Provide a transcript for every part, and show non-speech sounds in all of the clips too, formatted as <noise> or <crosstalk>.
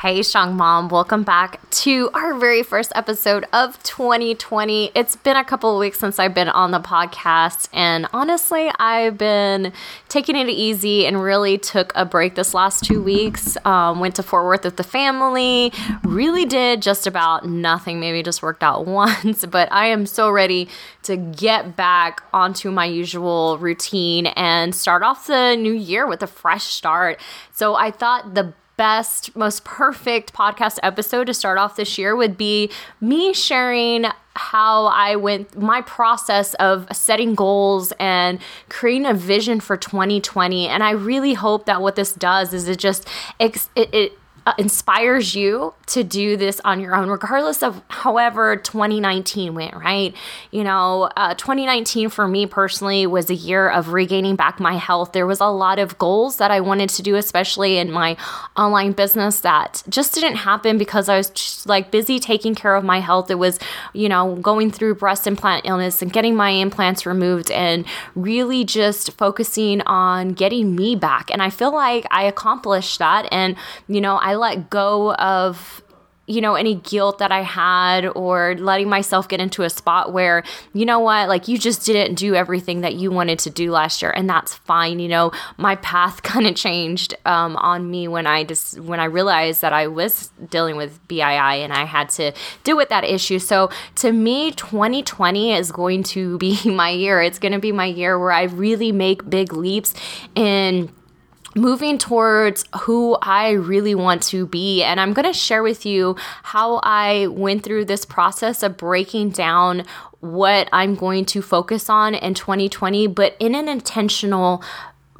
Hey, Strong Mom, welcome back to our very first episode of 2020. It's been a couple of weeks since I've been on the podcast, and honestly, I've been taking it easy and really took a break this last two weeks. Um, went to Fort Worth with the family, really did just about nothing, maybe just worked out <laughs> once, but I am so ready to get back onto my usual routine and start off the new year with a fresh start. So I thought the best, most perfect podcast episode to start off this year would be me sharing how I went, my process of setting goals and creating a vision for 2020. And I really hope that what this does is it just, it, it uh, inspires you to do this on your own, regardless of however 2019 went, right? You know, uh, 2019 for me personally was a year of regaining back my health. There was a lot of goals that I wanted to do, especially in my online business, that just didn't happen because I was just, like busy taking care of my health. It was, you know, going through breast implant illness and getting my implants removed and really just focusing on getting me back. And I feel like I accomplished that. And, you know, I I let go of you know, any guilt that I had or letting myself get into a spot where, you know what, like you just didn't do everything that you wanted to do last year. And that's fine. You know, my path <laughs> kind of changed um, on me when I just, when I realized that I was dealing with BII and I had to deal with that issue. So to me, 2020 is going to be <laughs> my year. It's going to be my year where I really make big leaps in moving towards who I really want to be. And I'm going to share with you how I went through this process of breaking down what I'm going to focus on in 2020, but in an intentional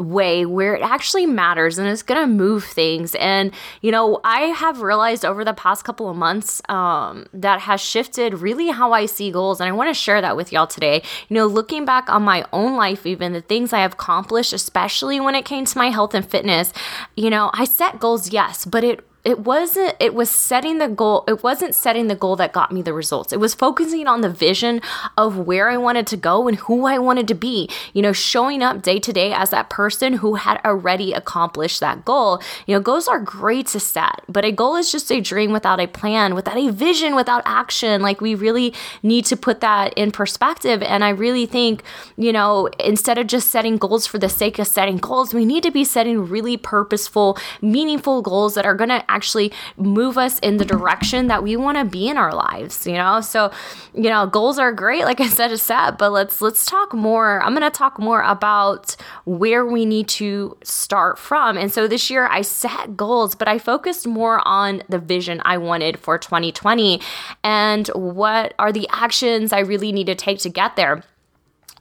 way where it actually matters and it's going to move things. And, you know, I have realized over the past couple of months um, that has shifted really how I see goals. And I want to share that with y'all today. You know, looking back on my own life, even the things I have accomplished, especially when it came to my health and fitness, you know, I set goals, yes, but it it wasn't it was setting the goal it wasn't setting the goal that got me the results. It was focusing on the vision of where i wanted to go and who i wanted to be. You know showing up day to day as that person who had already accomplished that goal. You know goals are great to set but a goal is just a dream without a plan without a vision without action. Like we really need to put that in perspective. And i really think you know instead of just setting goals for the sake of setting goals we need to be setting really purposeful meaningful goals that are going to actually move us in the direction that we want to be in our lives, you know? So, you know, goals are great, like I said, to set, but let's let's talk more. I'm gonna talk more about where we need to start from. And so this year I set goals, but I focused more on the vision I wanted for 2020 and what are the actions I really need to take to get there.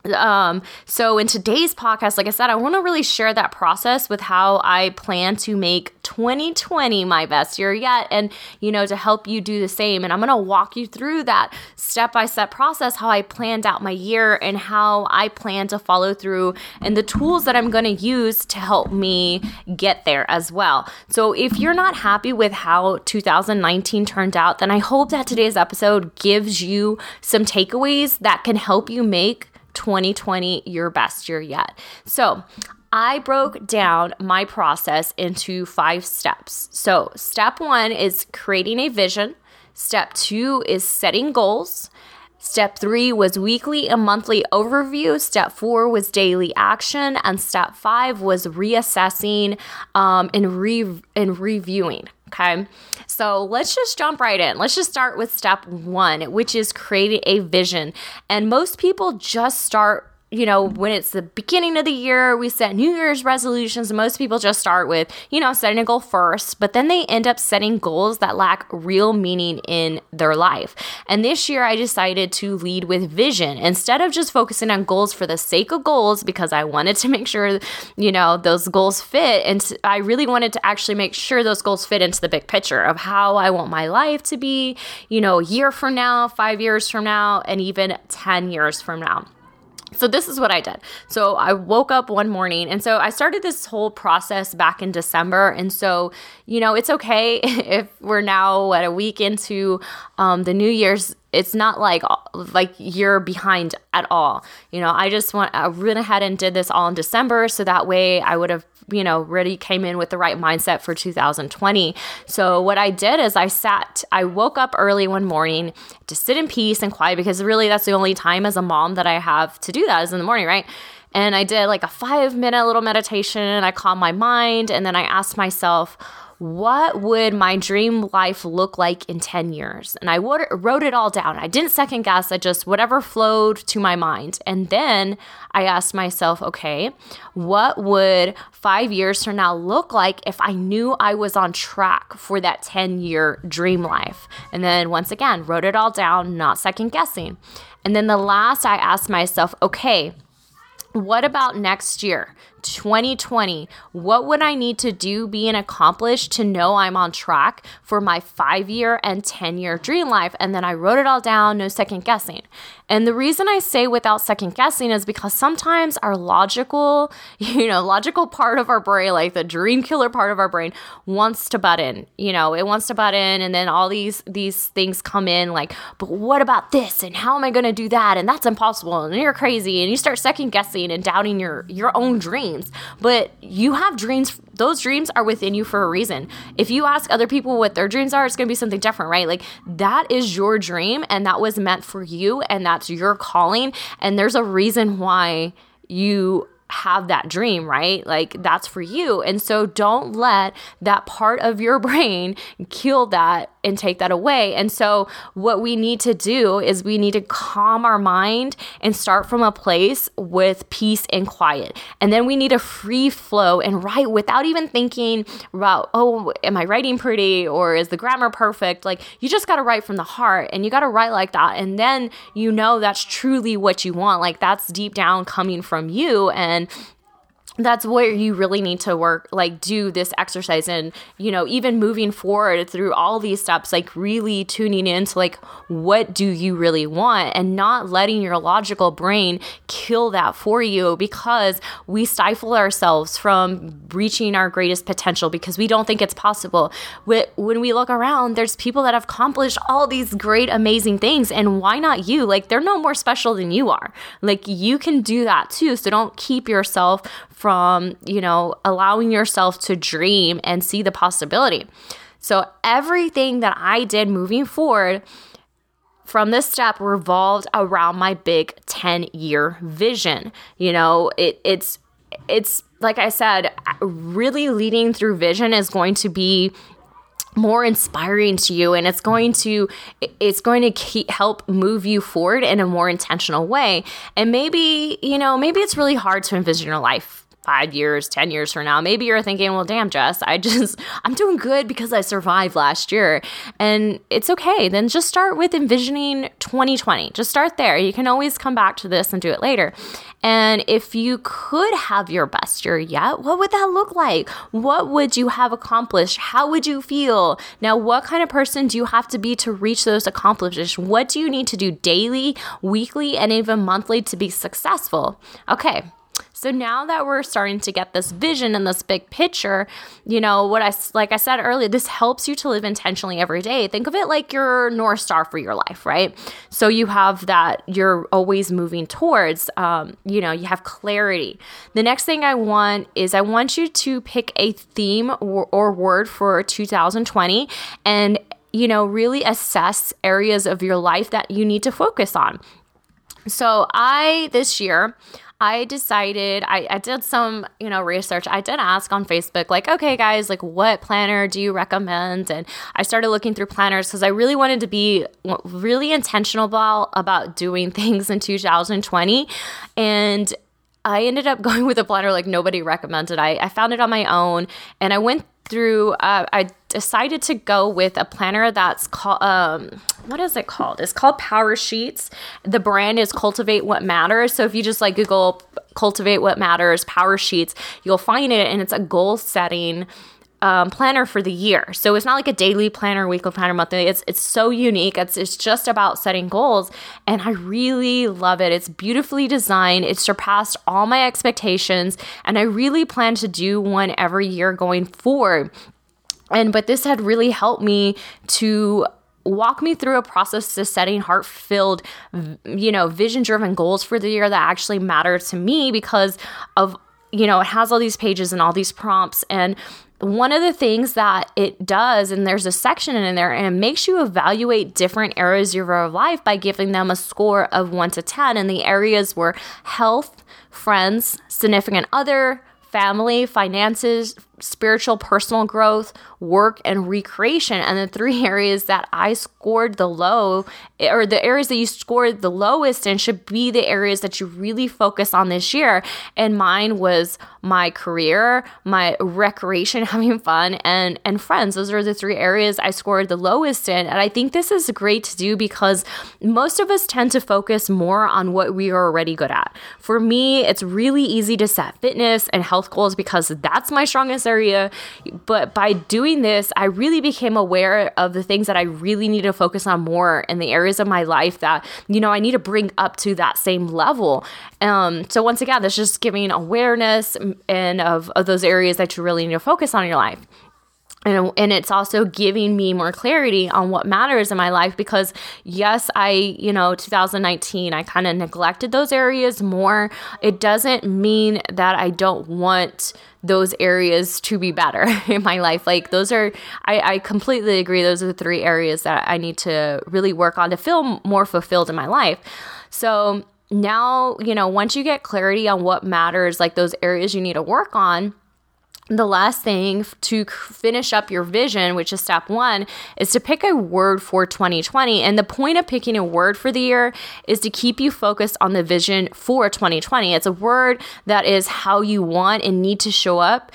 Um, so in today's podcast, like I said, I want to really share that process with how I plan to make 2020 my best year yet. And, you know, to help you do the same. And I'm going to walk you through that step by step process, how I planned out my year and how I plan to follow through and the tools that I'm going to use to help me get there as well. So if you're not happy with how 2019 turned out, then I hope that today's episode gives you some takeaways that can help you make 2020 your best year yet. So, I broke down my process into five steps. So, step one is creating a vision, step two is setting goals. Step three was weekly and monthly overview. Step four was daily action. And step five was reassessing um, and, re- and reviewing. Okay. So let's just jump right in. Let's just start with step one, which is creating a vision. And most people just start you know, when it's the beginning of the year, we set New Year's resolutions. Most people just start with, you know, setting a goal first, but then they end up setting goals that lack real meaning in their life. And this year, I decided to lead with vision instead of just focusing on goals for the sake of goals because I wanted to <laughs> make sure, you know, those goals fit. And I really wanted to actually make sure those goals fit into the big picture of how I want my life to be, you know, a year from now, five years from now, and even 10 years from now. So this is what I did. So I woke up one morning and so I started this whole process back in December. And so, you know, it's okay <laughs> if we're now at a week into um, the New Year's. It's not like like you're behind at all. You know, I just want I went ahead and did this all in December so that way I would have you know, really came in with the right mindset for 2020. So what I did is I sat, I woke up early one morning to sit in peace and quiet because really that's the only time as a mom that I have to do that is in the morning, right? And I did like a five minute little meditation and I calmed my mind and then I asked myself, what would my dream life look like in 10 years? And I wrote it all down. I didn't second guess, I just whatever flowed to my mind. And then I asked myself, okay, what would five years from now look like if I knew I was on track for that 10 year dream life? And then once again, wrote it all down, not second guessing. And then the last, I asked myself, okay, what about next year? 2020, what would I need to do, be and accomplish to know I'm on track for my five year and 10 year dream life? And then I wrote it all down, no second guessing. And the reason I say without second guessing is because sometimes our logical, <laughs> you know, logical part of our brain, like the dream killer part of our brain, wants to butt in. You know, it wants to butt in, and then all these these things come in, like, but what about this? And how am I going to do that? And that's impossible. And you're crazy. And you start second guessing and doubting your your own dreams. But you have dreams those dreams are within you for a reason. If you ask other people what their dreams are, it's going to be something different, right? Like that is your dream and that was meant for you and that's your calling. And there's a reason why you have that dream, right? Like that's for you. And so don't let that part of your <laughs> brain kill that and take that away. And so, what we need to do is we need to calm our mind and start from a place with peace and quiet. And then we need a free flow and write without even thinking about, oh, am I writing pretty or is the grammar perfect? Like, you just got to write from the heart and you got to write like that. And then you know that's truly what you want. Like, that's deep down coming from you. And then that's where you really need to work like do this exercise and you know even moving forward through all these steps like really tuning into like what do you really want and not letting your logical brain kill that for you because we stifle ourselves from reaching our greatest potential because we don't think it's possible. When we look around there's people that have accomplished all these great amazing things and why not you? Like they're no more special than you are. Like you can do that too so don't keep yourself from, you know, allowing yourself to dream and see the possibility. So everything that I did moving forward from this step revolved around my big 10 year vision. You know, it, it's, it's like I said, really leading through vision is going to be more inspiring to you and it's going to it's going to keep, help move you forward in a more intentional way and maybe you know maybe it's really hard to envision your life five years, 10 years from now, maybe you're thinking, well, damn, Jess, I <laughs> just, I'm doing good because I survived last year. And it's okay. Then just start with envisioning 2020. Just start there. You can always come back to this and do it later. And if you could have your best year yet, what would that look like? What would you have accomplished? How would you feel? Now, what kind of person do you have to be to reach those accomplishments? What do you need to do daily, weekly, and even monthly to be successful? Okay, so now that we're starting to get this vision and this big picture, you know, what I like I said earlier, this helps you to live intentionally every day. Think of it like your north star for your life, right? So you have that you're always moving towards. Um, you know, you have clarity. The next thing I want is I want you to pick a theme or, or word for 2020 and you know, really assess areas of your life that you need to focus on. So, I this year I decided I, I did some, you know, research. I did ask on Facebook, like, okay, guys, like what planner do you recommend? And I started looking through planners because I really wanted to be really intentional about, about doing <laughs> things in 2020. And I ended up <laughs> going with a planner like nobody recommended. I, I found it on my own and I went through, uh, I decided to go with a planner that's called, um, what is it called? It's called Power Sheets. The brand is Cultivate What Matters. So if you just like Google Cultivate What Matters Power Sheets, you'll find it and it's a goal setting um, planner for the year. So it's not like a daily planner, weekly planner, monthly. It's it's so unique. It's it's just about setting goals, and I really love it. It's beautifully designed. It surpassed all my expectations, and I really plan to do one every year going forward. And but this had really helped me to walk me through a process to setting heart filled, you know, vision driven goals for the year that actually matter to me because of, you know, it has all these pages and all these prompts. And one of the things that it does, and there's a section in there, and it makes you evaluate different areas of your life by giving them a score of one to 10. And the areas were health, friends, significant other, family, finances, spiritual personal growth, work, and recreation. And the three <laughs> areas that I scored the low, eh, or the areas that you scored the lowest in, should be the areas that you really focus on this year. And mine was my career, my recreation, <laughs> having fun, and and friends. Those are the three areas I scored the lowest in. And I think this is great to do because most of us tend to focus more on what we are already good at. For me, it's really easy to set fitness and health goals because that's my strongest area. But by doing this, I really became aware of the things that I really need to focus on more in the areas of my life that, you know, I need to bring up to that same level. Um, so once again, that's just giving awareness and of, of those areas that you really need to focus on in your life and, and it's also giving me more clarity on what matters in my life because yes i you know 2019 i kind of neglected those areas more. It doesn't mean that i don't want those areas to be better <laughs> in my life. Like those are I, I completely agree those are the three areas that i need to really work on to feel more fulfilled in my life. So now you know once you get clarity on what matters like those areas you need to work on the last thing to finish up your vision, which is step one, is to pick a word for 2020. And the point of picking a word for the year is to keep you focused on the vision for 2020. It's a word that is how you want and need to show up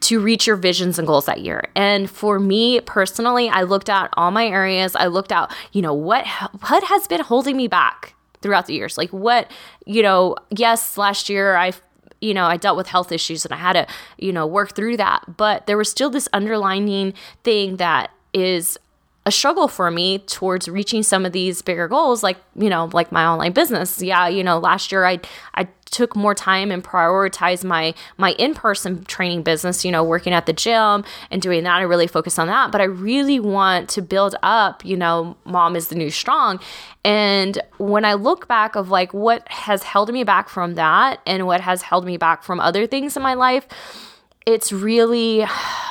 to reach your visions and goals that year. And for me personally, I looked at all my areas. I looked at, you know, what what has been holding me back throughout the years. Like what, you know, yes, last year I you know, I dealt with health issues and I had to, you know, work through that. But there was still this underlining thing that is a struggle for me towards reaching some of these bigger goals like you know like my online business. Yeah you know last year i i took more time and prioritized my my in-person training business you know working at the gym and doing that. I really focused on that but i really want to build up you know mom is the new strong. And when i look back of like what has held me back from that and what has held me back from other things in my life it's really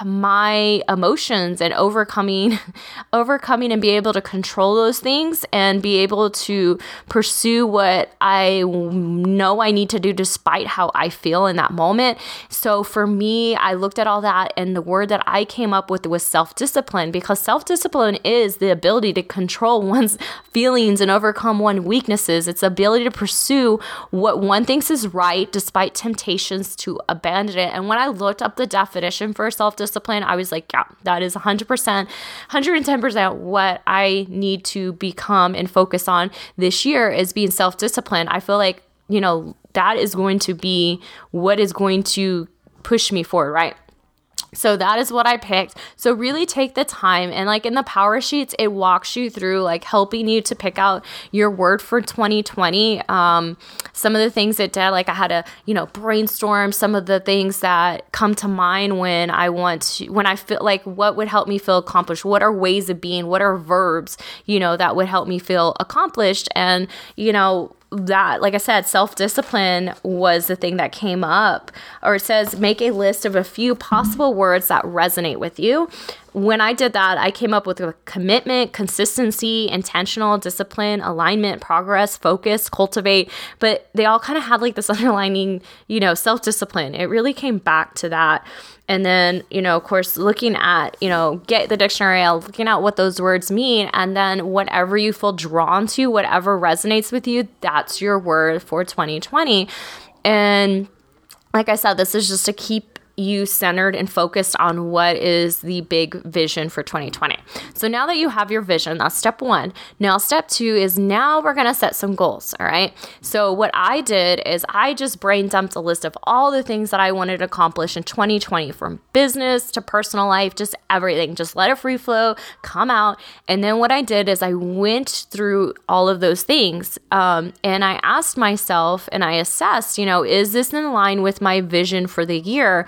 my emotions and overcoming <laughs> overcoming and be able to control those things and be able to pursue what I know I need to do despite how I feel in that moment. So for me, I looked at all that and the word that I came up with was self-discipline because self-discipline is the ability to control <laughs> one's feelings and overcome one's weaknesses. It's the ability to pursue what one thinks is right despite temptations to abandon it. And when I looked looked up the definition for self discipline, I was like, yeah, that is 100%, 110% what I need to become and focus on this year is being self disciplined. I feel like, you know, that is going to be what is going to push me forward, right? So that is what I picked. So really take the time and like in the power sheets, it walks you through like helping you to pick out your word for 2020. Um, some of the things it did, like I had to, you know, brainstorm some of the things that come to mind when I want to, when I feel like what would help me feel accomplished? What are ways of being? What are verbs, you know, that would help me feel accomplished? And, you know, that, like I said, self discipline was the thing that came up. Or it says, make a list of a few possible words that resonate with you. When I did that, I came up with a commitment, consistency, intentional, discipline, alignment, progress, focus, cultivate. But they all kind of had like this <laughs> underlining, you know, self discipline. It really came back to that. And then, you know, of course, looking at, you know, get the dictionary looking at what those words mean. And then whatever you feel drawn to, whatever resonates with you, that's your word for 2020. And like I said, this is just to keep you centered and focused on what is the big vision for 2020. So now that you have your vision, that's step one. Now, step two is now we're going to set some goals. All right. So, what I did is I just brain dumped a list of all the things that I wanted to accomplish in 2020 from business to personal life, just everything. Just let it free flow, come out. And then what I did is I went through all of those things um, and I asked myself and I assessed, you know, is this in line with my vision for the year?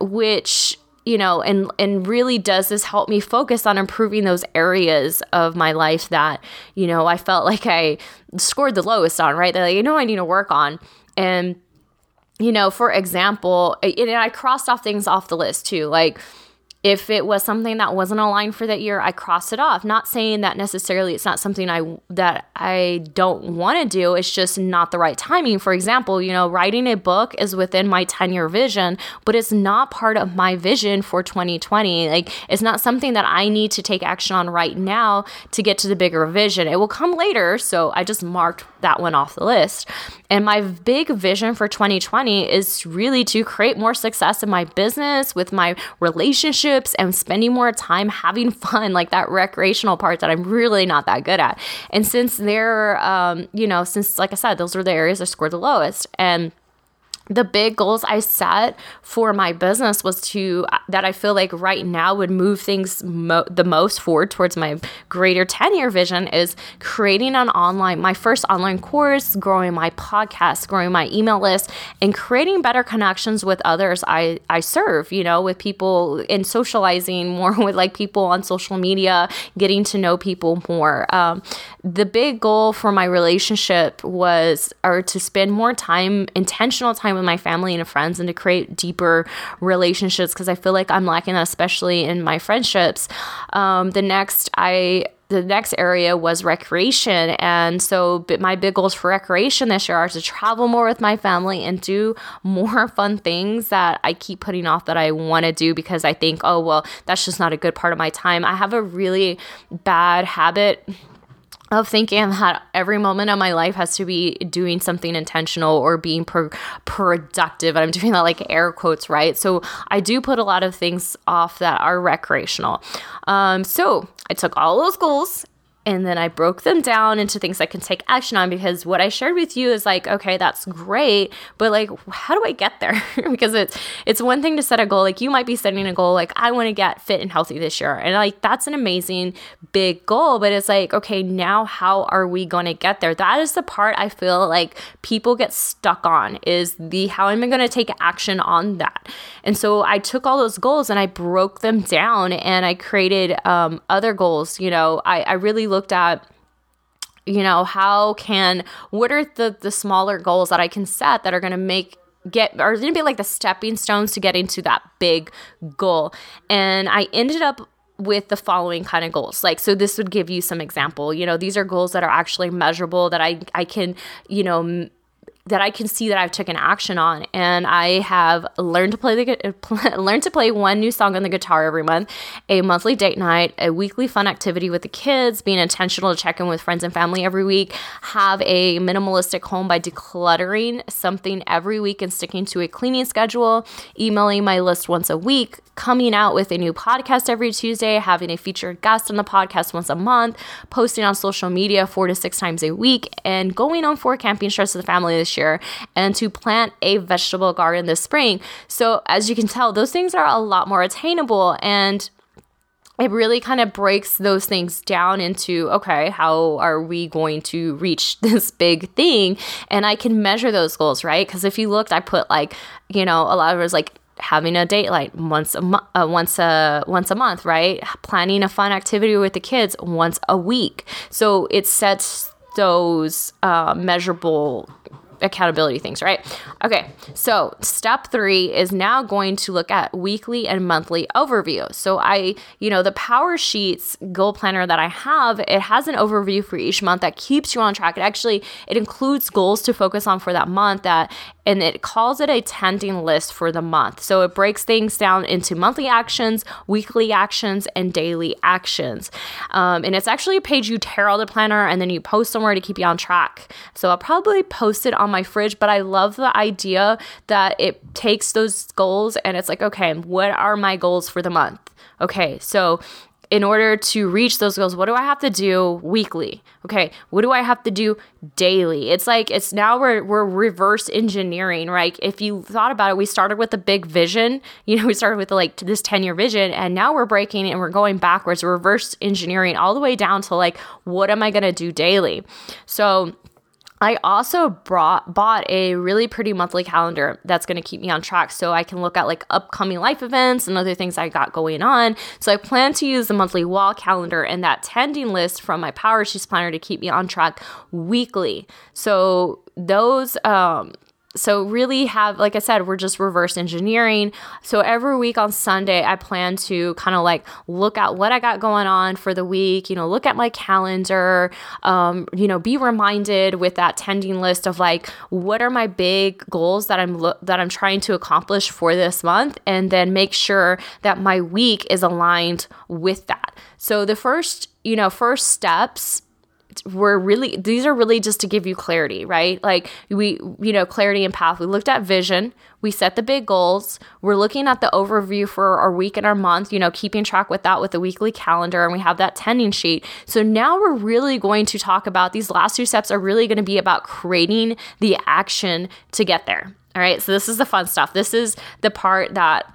Which you know and and really does this help me focus on improving those areas of my life that you know i felt like i scored the lowest on right? That like, you know i need to work on. And you know for example and i crossed off things off the list too like if it was something that wasn't aligned for that year i crossed it off. Not saying that necessarily it's not something i that i don't want to do. It's just not the right timing. For example you know writing a book is within my 10 year vision but it's not part of my vision for 2020 like it's not something that i need to take action on right now to get to the bigger vision. It will come later so i just marked that one off the list. And my big vision for 2020 is really to create more success in my business with my relationship relationships and spending more time having <laughs> fun, like that recreational part that I'm really not that good at. And since they're, um, you know, since, like I said, those are the areas I scored the lowest. And the big goals I set for my business was to that I feel like right now would move things mo- the most forward towards my greater 10 year vision is creating an online, my first online course, growing my podcast, growing my email list, and creating better connections with others I, I serve, you know, with people and socializing more <laughs> with like people on social media, getting to know people more. Um, the big goal for my relationship was, or to spend more time, intentional time with my family and friends and to create deeper relationships because I feel like I'm lacking that, especially in my friendships. Um, the next, I the next area was recreation. And so my big goals for recreation this year are to travel more with my family and do more <laughs> fun things that I keep putting off that I want to do because I think, oh, well, that's just not a good part of my time. I have a really bad habit of thinking that every moment of my life has to be doing something intentional or being pro- productive. And I'm doing that like air quotes, right? So I do put a lot of things off that are recreational. Um, so I took all those goals and then I broke them down into things I can take action on because what I shared with you is like, okay, that's great, but like, how do I get there? <laughs> because it's it's one thing to set a goal. Like you might be setting a goal like I want to get fit and healthy this year, and like that's an amazing big goal. But it's like, okay, now how are we going to get there? That is the part I feel like people get stuck on is the how am I going to take action on that? And so I took all those goals and I broke them down and I created um, other goals. You know, I I really looked at you know how can what are the the smaller goals that i can set that are going to make get are going to be like the stepping stones to getting to that big goal. And i ended up with the following kind of goals. Like so this would give you some example. You know these are goals that are actually measurable that i i can you know that I can see that I've taken action on, and I have learned to play the <laughs> learned to play one new song on the guitar every month, a monthly date night, a weekly fun activity with the kids, being intentional to check in with friends and family every week, have a minimalistic home by decluttering something every week and sticking to a cleaning schedule, emailing my list once a week, coming out with a new podcast every Tuesday, having a featured guest on the podcast once a month, posting on social media four to six times a week, and going on four camping trips with the family this year, and to plant a vegetable garden this spring. So, as you can tell, those things are a lot more attainable and it really kind of breaks those things down into okay, how are we going to reach <laughs> this big thing? And I can measure those goals, right? Because if you looked, I put like, you know, a lot of it was like having a date night once a mo- uh, once a once a month, right? Planning a fun activity with the kids once a week. So it sets those uh, measurable accountability things, right? Okay, so step three is now going to look at weekly and monthly overview. So I, you know, the Power Sheets goal planner that I have, it has an overview for each month that keeps you on track. It actually it includes goals to focus on for that month that and it calls it a tending list for the month. So it breaks things down into monthly actions, weekly actions, and daily actions. Um, and it's actually a page you tear out the planner and then you post somewhere to keep you on track. So I'll probably post it on my fridge, but I love the idea that it takes those goals and it's like, okay, what are my goals for the month? Okay, so in order to reach those goals, what do I have to do weekly? Okay, what do I have to do daily? It's like it's now we're we're reverse engineering, right? If you thought about it, we started with a big vision. You know, <laughs> we started with like this 10-year vision and now we're breaking and we're going backwards, reverse engineering all the way down to like what am I to do daily? So I also brought bought a really pretty monthly calendar that's going to keep me on track so I can look at like upcoming life events and other things I got going on. So I plan to use the monthly wall calendar and that tending list from my Power Sheets planner to keep me on track weekly. So those um so really have like i said we're just reverse engineering. So every week on sunday i plan to kind of like look at what i got going on for the week you know look at my calendar um, you know be reminded with that tending list of like what are my big goals that i'm lo- that i'm trying to accomplish for this month and then make sure that my week is aligned with that. So the first you know first steps we're really these are really just to give you clarity right? Like we you know clarity and path. We looked at vision. We set the big goals. We're looking at the overview for our week and our month you know keeping track with that with the weekly calendar and we have that tending sheet. So now we're really going to talk about these last two steps are really going to be about creating the action to get there. All right so this is the fun stuff. This is the part that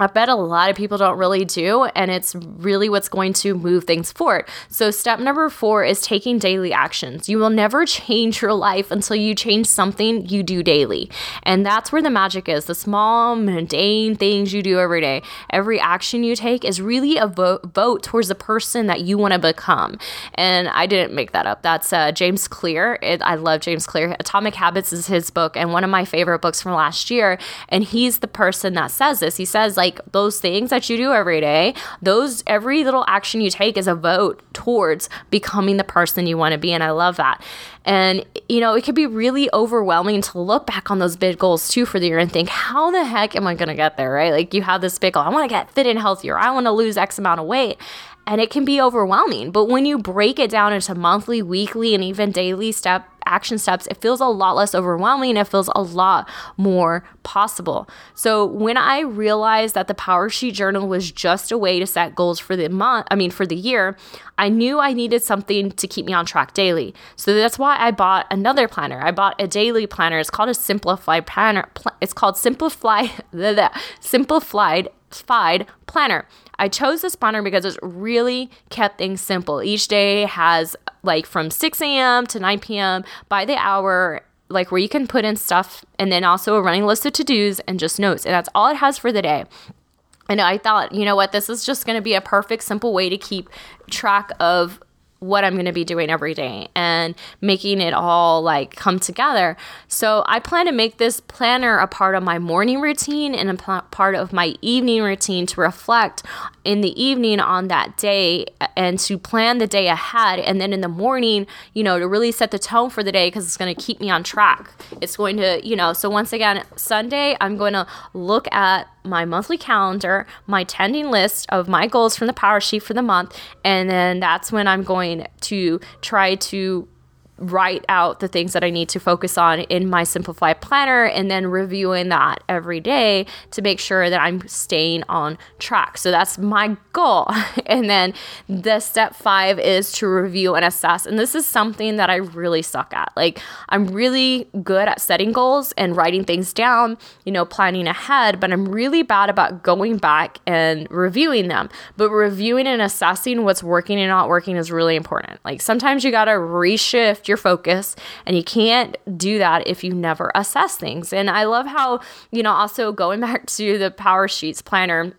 I bet a lot of people don't really do, and it's really what's going to move things forward. So, step number four is taking daily actions. You will never change your life until you change something you do daily. And that's where the magic is the small, mundane things you do every day. Every action you take is really a vote, vote towards the person that you want to become. And I didn't make that up. That's uh, James Clear. It, I love James Clear. Atomic Habits is his book, and one of my favorite books from last year. And he's the person that says this. He says, like, like those things that you do every day, those every little action you take is a vote towards becoming the person you want to be. And I love that. And, you know, it could be really overwhelming to look back on those big goals too for the year and think, how the heck am I going to get there, right? Like you have this big goal, I want to get fit and healthier, I want to lose X amount of weight and it can be overwhelming. But when you break it down into monthly, weekly, and even daily step action steps, it feels a lot less overwhelming. It feels a lot more possible. So when I realized that the Power Sheet Journal was just a way to set goals for the month, I mean, for the year, I knew I needed something to keep me on track daily. So that's why I bought another planner. I bought a daily planner. It's called a Simplified Planner. It's called Simplify, the Simplified <laughs> Planner. I chose this planner because it's really kept things simple. Each day has like from 6 a.m. to 9 p.m. by the hour, like where you can put in stuff and then also a running list of to dos and just notes. And that's all it has for the day. And I thought, you know what, this is just going to be a perfect, simple way to keep track of what I'm going to be doing every day and making it all like come together. So I plan to make this planner a part of my morning routine and a part of my evening routine to reflect in the evening on that day and to plan the day ahead and then in the morning, you know, to really set the tone for the day because it's going to keep me on track. It's going to, you know, so once again, Sunday I'm going to look at my monthly calendar, my tending list of my goals from the power sheet for the month, and then that's when I'm going to try to write out the things that I need to focus on in my simplified planner and then reviewing that every day to make sure that I'm staying on track. So that's my goal. <laughs> and then the step 5 is to review and assess. And this is something that I really suck at. Like I'm really good at setting goals and writing things down, you know, planning ahead, but I'm really bad about going back and reviewing them. But reviewing and assessing what's working and not working is really important. Like sometimes you got to reshift your focus. And you can't do that if you never assess things. And I love how, you know, also going <laughs> back to the Power Sheets planner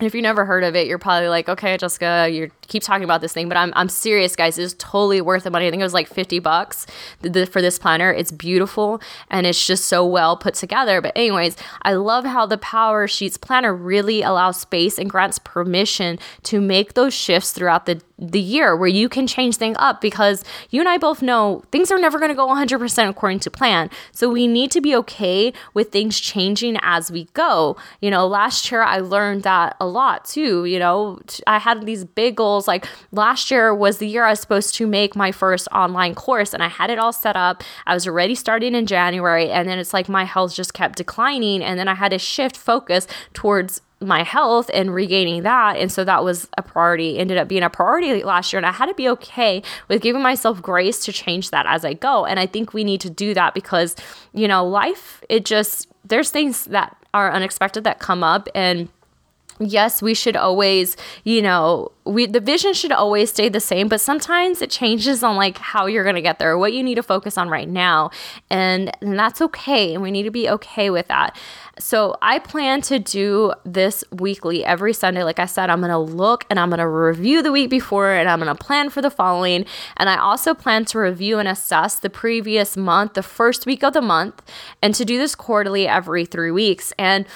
if you never heard of it, you're probably like, okay, Jessica, you're keep talking about this thing, but I'm, I'm serious, guys. It's totally worth the money. I think it was like 50 bucks for this planner. It's beautiful and it's just so well put together. But, anyways, I love how the Power Sheets planner really allows space and grants permission to make those shifts throughout the the year where you can change things up because you and I both know things are never going to go 100% according to plan. So we need to be okay with things changing as we go. You know, last year I learned that a lot too. You know, I had these big goals. Like last year was the year I was supposed to make my first online course and I had it all set up. I was already starting in January and then it's like my health just kept declining and then I had to shift focus towards my health and regaining that. And so that was a priority, ended up being a priority last year. And I had to be okay with giving myself grace to change that as I go. And I think we need to do that because, you know, life, it just, there's things that are unexpected that come up. And yes, we should always, you know, we the vision should always stay the same, but sometimes it changes on like how you're going to get there, what you need to focus on right now. And, and that's okay, and we need to be okay with that. So, I plan to do this weekly every Sunday. Like I said, I'm going to look and I'm going to review the week before and I'm going to plan for the following. And I also plan to review and assess the previous month, the first week of the month, and to do this quarterly every 3 weeks. And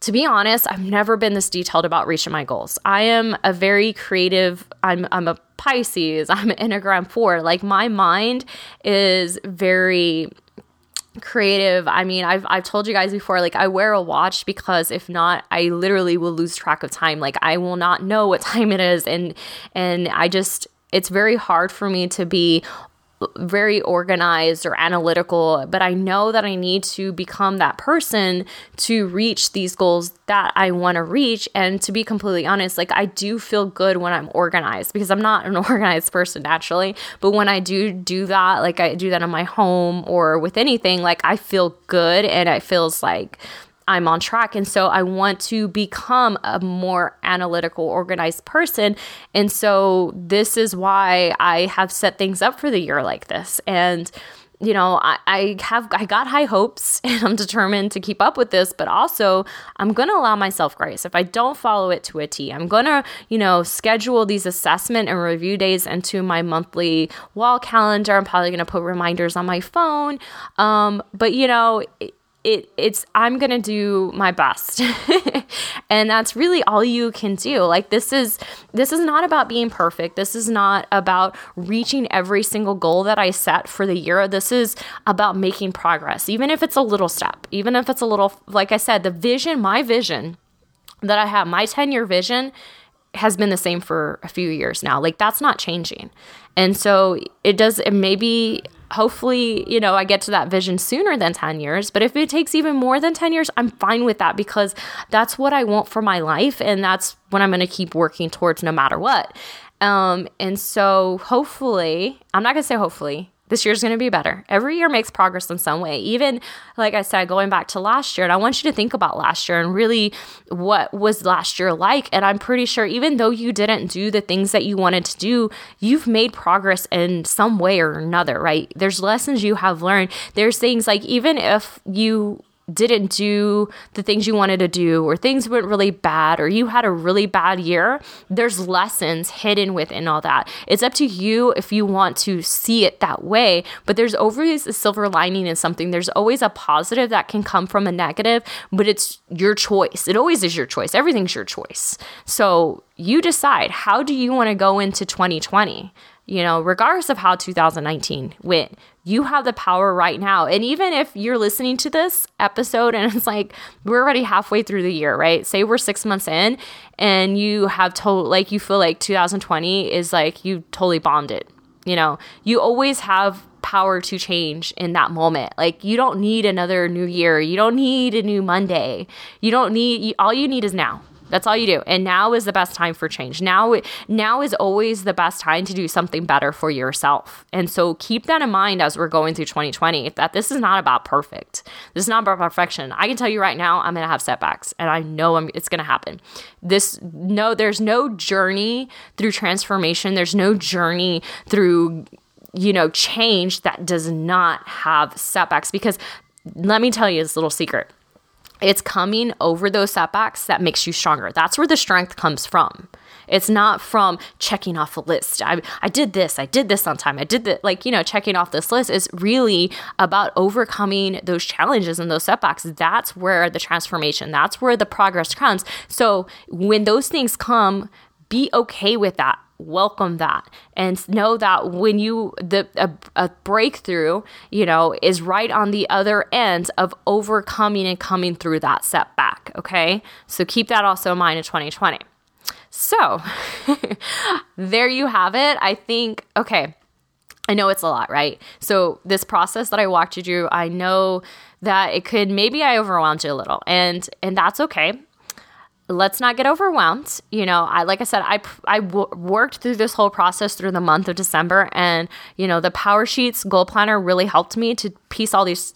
to be honest, I've never been this detailed about reaching my goals. I am a very creative, I'm I'm a Pisces, <laughs> I'm an Enneagram 4. Like my mind is very creative. I mean, I've I've told you guys before like I wear a watch because if not, I literally will lose track of time. Like I will not know what <laughs> time it is and and I just it's very hard for me to be very organized or analytical, but I know that I need to become that person to reach these goals that I want to reach. And to be completely honest, like I do feel good when I'm organized because I'm not an <laughs> organized person naturally. But when I do do that, like I do that in my home or with anything, like I feel good and it feels like I'm on track. And so I want to become a more analytical, organized person. And so this is why I have set things up for the year like this. And you know, I, I have I got high hopes <laughs> and I'm determined to keep up with this, but also I'm gonna allow myself grace. If I don't follow it to a T, I'm gonna, you know, schedule these assessment and review days into my monthly wall calendar. I'm probably gonna put reminders on my phone. Um, but you know, it it's I'm going to do my best. <laughs> and that's really all you can do. Like this is this is not about being perfect. This is not about reaching every single goal that I set for the year. This is about making progress. Even if it's a little step, even if it's a little like I said, the vision, my vision that I have, my 10-year vision has been the same for a few years now. Like that's not changing. And so it does it maybe hopefully, you know, I get to that vision sooner than 10 years. But if it takes even more than 10 years, I'm fine with that because that's what I want for my life. And that's what I'm going to keep working towards no matter what. Um, and so hopefully, I'm not going to say hopefully, this year's going to be better. Every year makes progress in some way. Even like I said, going back to last year, and I want you to think about last year and really what was last year like. And I'm pretty sure, even though you didn't do the things that you wanted to do, you've made progress in some way or another, right? There's lessons you have learned. There's things like even if you didn't do the things you wanted to do or things went really bad or you had a really bad year, there's lessons hidden within all that. It's up to you if you want to see it that way, but there's always a silver lining in something. There's always a positive that can come from a negative, but it's your choice. It always is your choice. Everything's your choice. So you decide how do you want to go into 2020? You know, regardless of how 2019 went, you have the power right now. And even if you're listening to this episode and <laughs> it's like we're already halfway through the year, right? Say we're six months in and you have told, like, you feel like 2020 is like you totally bombed it. You know, you always have power to change in that moment. Like, you don't need another new year. You don't need a new Monday. You don't need, all you need is now. That's all you do. And now is the best time for change. Now now is always the best time to do something better for yourself. And so keep that in mind as we're going through 2020 that this is not about perfect. This is not about perfection. I can tell you right now I'm going to have setbacks and I know I'm, it's going to happen. This no there's no journey through transformation. There's no journey through you know change that does not have setbacks because let me tell you this little secret it's coming over those setbacks that makes you stronger. That's where the strength comes from. It's not from checking off a list. I, I did this, I did this on time, I did that. Like, you know, checking off this list is really about overcoming those challenges and those setbacks. That's where the transformation, that's where the progress comes. So when those things come, be okay with that welcome that and know that when you the a, a, breakthrough you know is right on the other end of overcoming and coming through that setback okay? So keep that also in mind in 2020 so <laughs> there you have it. I think okay I know it's a lot, right? So this process that I walked you through, I know that it could maybe I overwhelmed you a little, and and that's okay let's not get overwhelmed. You know, I like I said, I I w- worked through this whole process through the month of December, and you know, the Power Sheets Goal Planner really helped me to piece all these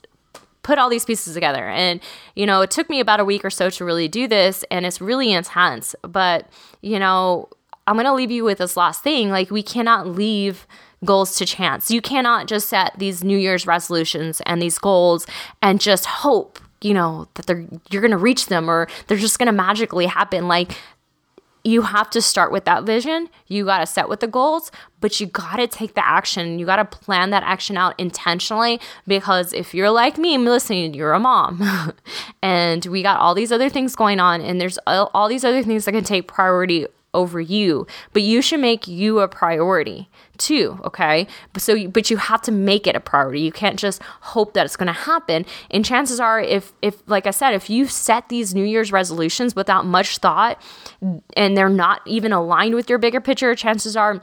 put all these pieces together. And you know it took me about a week or so to really do this and it's really intense. But you know i'm going to leave you with this last thing like we cannot leave goals to chance. You cannot just set these new year's resolutions and these goals and just hope you know that they're you're going to reach them or they're just going to magically happen like you have to start with that vision. You got to set with the goals, but you got to take the action. You got to plan that action out intentionally because if you're like me, listening, you're a mom. <laughs> and we got all these other things going on, and there's all these other things that can take priority over you, but you should make you a priority too, okay? So but you have to make it a priority. You can't just hope that it's going to happen. And chances are if if like I said, if you set these New Year's resolutions without much thought and they're not even aligned with your bigger picture, chances are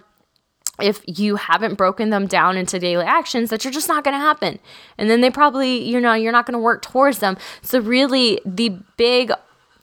if you haven't broken them down into daily actions that you're just not going to happen and then they probably you know you're not going to work towards them so really the big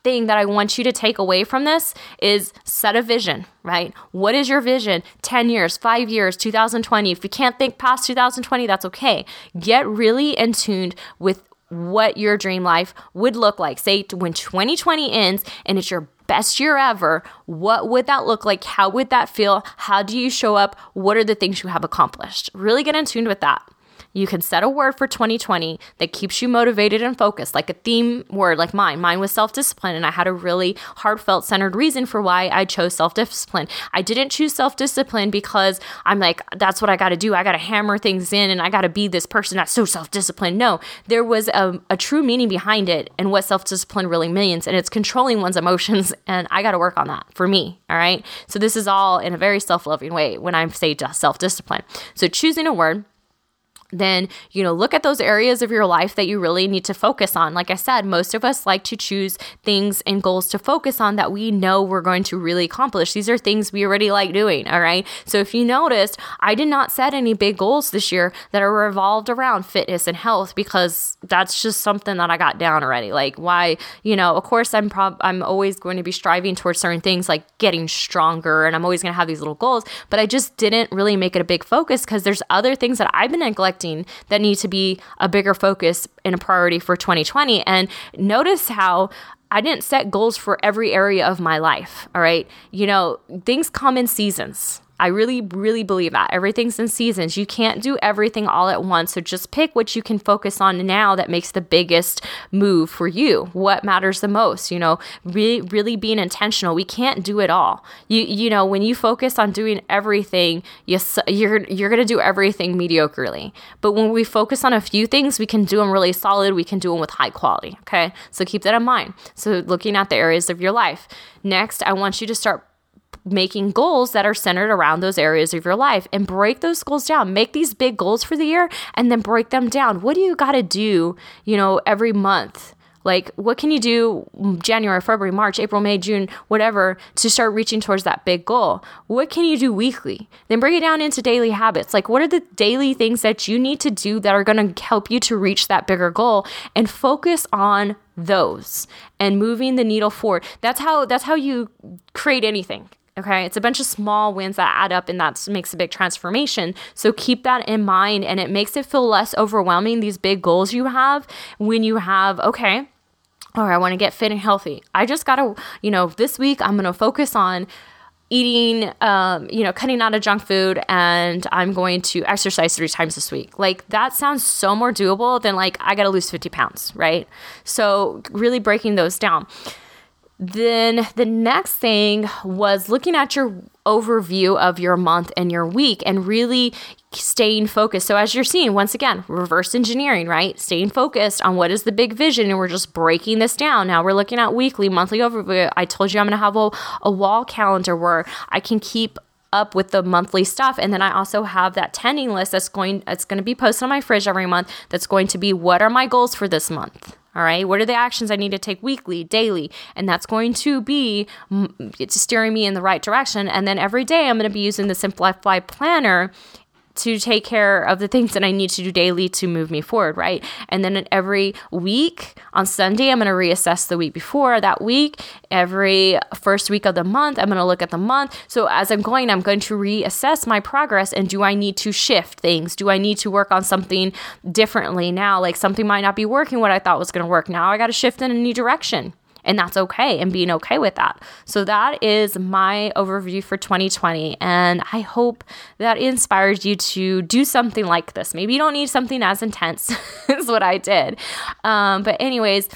thing that I want you to take away from this is set a vision, right? What is your vision? 10 years, 5 years, 2020. If you can't think past 2020, that's okay. Get really in tuned with what your dream life would look like. Say when 2020 ends and it's your best year ever, what would that look like? How would that feel? How do you show up? What are the things you have accomplished? Really get in tune with that. You can set a word for 2020 that keeps you motivated and focused, like a theme word like mine. Mine was self discipline, and I had a really heartfelt, centered reason for why I chose self discipline. I didn't choose self discipline because I'm like, that's what I got to do. I got to hammer things in and I got to be this person that's so self disciplined. No, there was a, a true meaning behind it and what self discipline really means, and it's controlling one's emotions. <laughs> And I got to work on that for me. All right. So this is all in a very self loving way when I say self discipline. So choosing a word then you know look at those areas of your life that you really need to focus on. Like i said most of us like to choose things and goals to focus on that we know we're going to really accomplish. These are things we already like doing all right? So if you noticed i did not set any big goals this year that are revolved around fitness and health because that's just something that i got down already. Like why you know of course i'm prob i'm always going to be striving towards certain things like getting stronger and i'm always going to have these little goals but i just didn't really make it a big focus because there's other things that i've been neglecting that need to be a bigger focus and a priority for 2020. And notice how I didn't set goals for every area of my life. All right. You know, things come in seasons. I really, really believe that. Everything's in seasons. You can't do everything all at once. So just pick what you can focus on now that makes the biggest move for you. What matters the most? You know, really, really being intentional. We can't do it all. You, you know, when you focus on doing everything, you, you're you're gonna do everything mediocrely. But when we focus on a few things, we can do them really solid. We can do them with high quality. Okay, so keep that in mind. So looking at the areas of your life. Next, I want you to start making goals that are centered around those areas of your life and break those goals down. Make these big goals for the year and then break them down. What do you got to do, you know, every month? Like, what can you do January, February, March, April, May, June, whatever, to start reaching towards that big goal? What can you do weekly? Then break it down into daily habits. Like, what are the daily things that you need to do that are going to help you to reach that bigger goal? And focus on those and moving the needle forward. That's how that's how you create anything. Okay, it's a bunch of small wins that add up and that makes a big transformation. So keep that in mind and it makes it feel less overwhelming, these big goals you have, when you have, okay, or I want to get fit and healthy. I just got to, you know, this week I'm to focus on eating, um, you know, cutting out of junk food and I'm going to exercise three times this week. Like that sounds so more doable than like I got to lose 50 pounds, right? So really breaking those down then the next thing was looking at your overview of your month and your week and really staying focused. So, as you're seeing, once again, reverse engineering, right? Staying focused on what is the big vision, and we're just breaking this down. Now we're looking at weekly, monthly overview. I told you I'm going to have a, a wall calendar where I can keep up with the monthly stuff and then I also have that tending list that's going it's going to be posted on my fridge every month that's going to be what are my goals for this month all right? What are the actions I need to take weekly daily? And that's going to be mm, it's steering me in the right direction. And then every day I'm going to be using the simplified planner to take care of the things that I need to do daily to move me forward, right? And then every week on Sunday, I'm going to reassess the week before that week. Every first week of the month, I'm going to look at the month. So as I'm going, I'm going to reassess my progress and do I need to shift things? Do I need to work on something differently now? Like something might not be working what I thought was going to work. Now I got to shift in a new direction and that's okay and being okay with that. So that is my overview for 2020 and I hope that inspires you to do something like this. Maybe you don't need something as intense <laughs> as what I did. Um, but anyways,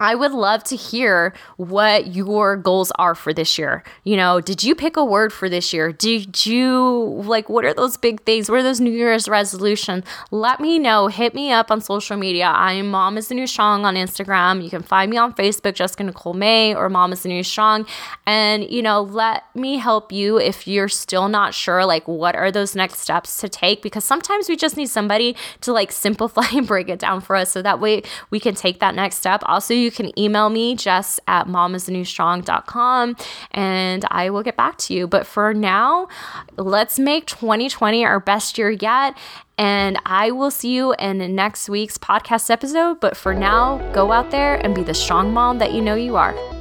I would love to hear what your goals are for this year. You know, did you pick a word for this year? Did you like what are those big things? What are those New Year's resolutions? Let me know. Hit me up on social media. I'm Mom is the New Strong on Instagram. You can find me on Facebook, Jessica Nicole May or Mom is the New Strong. And, you know, let me help you if you're still not sure, like, what are those next steps to take? Because sometimes we just need somebody to like <laughs> simplify and break it down for us so that way we can take that next step. Also, you can email me, jess at momisnewstrong.com, and I will get back to you. But for now, let's make 2020 our best year yet. And I will see you in next week's podcast episode. But for now, go out there and be the strong mom that you know you are.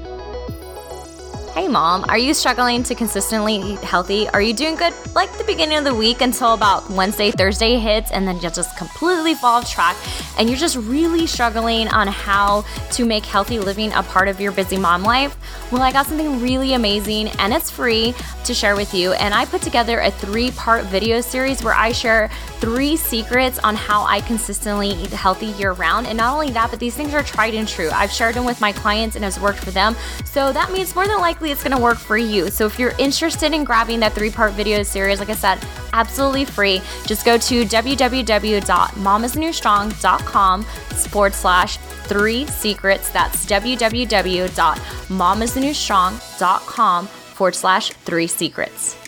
Hey mom, are you struggling to consistently eat healthy? Are you doing good like the beginning of the week until about Wednesday, Thursday hits, and then you just completely fall off track and you're just really struggling on how to make healthy living a part of your busy mom life? Well, I got something really amazing and it's free to share with you. And I put together a three part video series where I share three secrets on how I consistently eat healthy year round. And not only that, but these things are tried and true. I've shared them with my clients and it's worked for them. So that means more than likely it's going to work for you. So if you're interested in grabbing that three part video series, like I said, absolutely free. Just go to www.momisnewstrong.com forward slash three secrets. That's www.momisnewstrong.com forward slash three secrets.